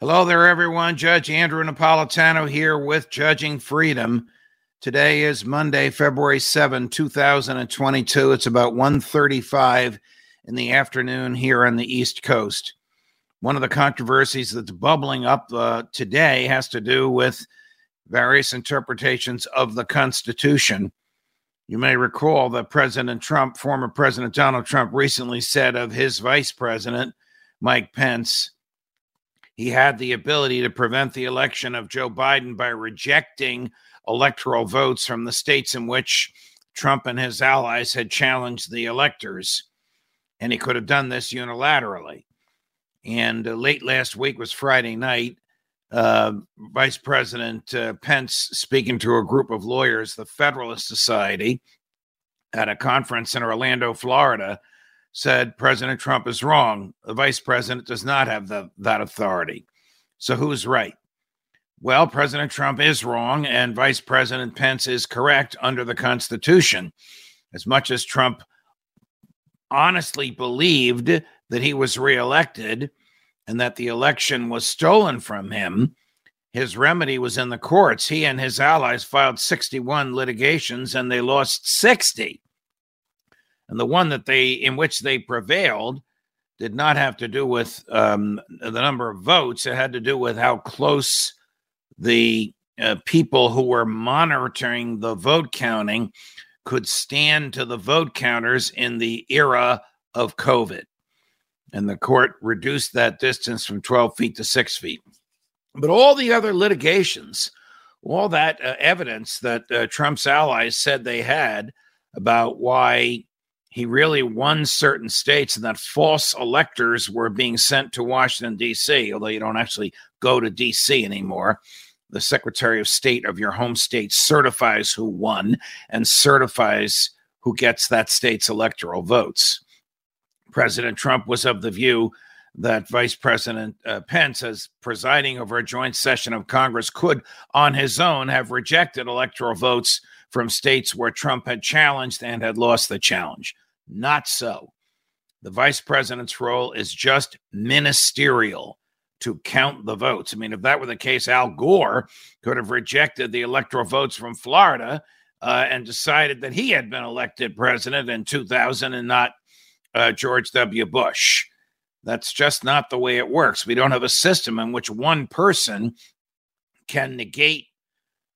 Hello there, everyone. Judge Andrew Napolitano here with Judging Freedom. Today is Monday, February 7, 2022. It's about 1.35 in the afternoon here on the East Coast. One of the controversies that's bubbling up uh, today has to do with various interpretations of the Constitution. You may recall that President Trump, former President Donald Trump, recently said of his vice president, Mike Pence, he had the ability to prevent the election of Joe Biden by rejecting electoral votes from the states in which Trump and his allies had challenged the electors. And he could have done this unilaterally. And uh, late last week was Friday night. Uh, Vice President uh, Pence speaking to a group of lawyers, the Federalist Society, at a conference in Orlando, Florida, said President Trump is wrong. The vice president does not have the, that authority. So who's right? Well, President Trump is wrong, and Vice President Pence is correct under the Constitution. As much as Trump honestly believed that he was reelected and that the election was stolen from him, his remedy was in the courts. He and his allies filed 61 litigations and they lost 60 and the one that they in which they prevailed did not have to do with um, the number of votes. It had to do with how close the uh, people who were monitoring the vote counting could stand to the vote counters in the era of COVID. And the court reduced that distance from 12 feet to six feet. But all the other litigations, all that uh, evidence that uh, Trump's allies said they had about why he really won certain states and that false electors were being sent to Washington, D.C., although you don't actually go to D.C. anymore. The Secretary of State of your home state certifies who won and certifies who gets that state's electoral votes. President Trump was of the view that Vice President uh, Pence, as presiding over a joint session of Congress, could on his own have rejected electoral votes from states where Trump had challenged and had lost the challenge. Not so. The vice president's role is just ministerial to count the votes. I mean, if that were the case, Al Gore could have rejected the electoral votes from Florida uh, and decided that he had been elected president in 2000 and not uh, George W. Bush. That's just not the way it works. We don't have a system in which one person can negate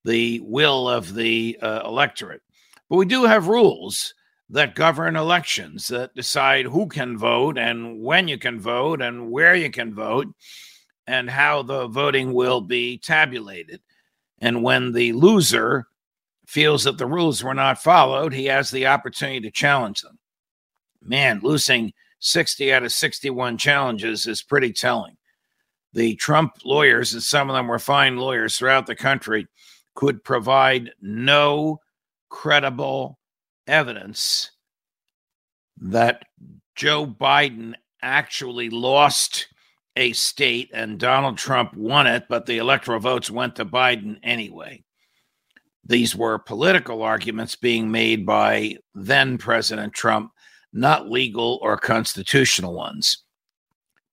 the will of the uh, electorate. But we do have rules that govern elections that decide who can vote and when you can vote and where you can vote and how the voting will be tabulated. And when the loser feels that the rules were not followed, he has the opportunity to challenge them. Man, losing 60 out of 61 challenges is pretty telling. The Trump lawyers, and some of them were fine lawyers throughout the country, could provide no credible evidence that Joe Biden actually lost a state and Donald Trump won it, but the electoral votes went to Biden anyway. These were political arguments being made by then President Trump, not legal or constitutional ones.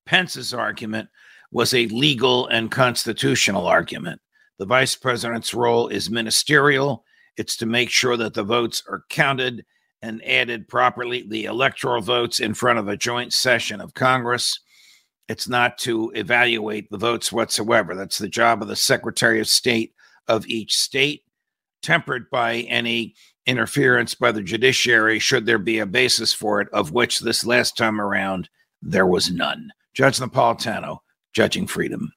Pence's argument was a legal and constitutional argument. The vice president's role is ministerial it's to make sure that the votes are counted and added properly, the electoral votes in front of a joint session of Congress. It's not to evaluate the votes whatsoever. That's the job of the Secretary of State of each state, tempered by any interference by the judiciary, should there be a basis for it, of which this last time around there was none. Judge Napolitano, judging freedom.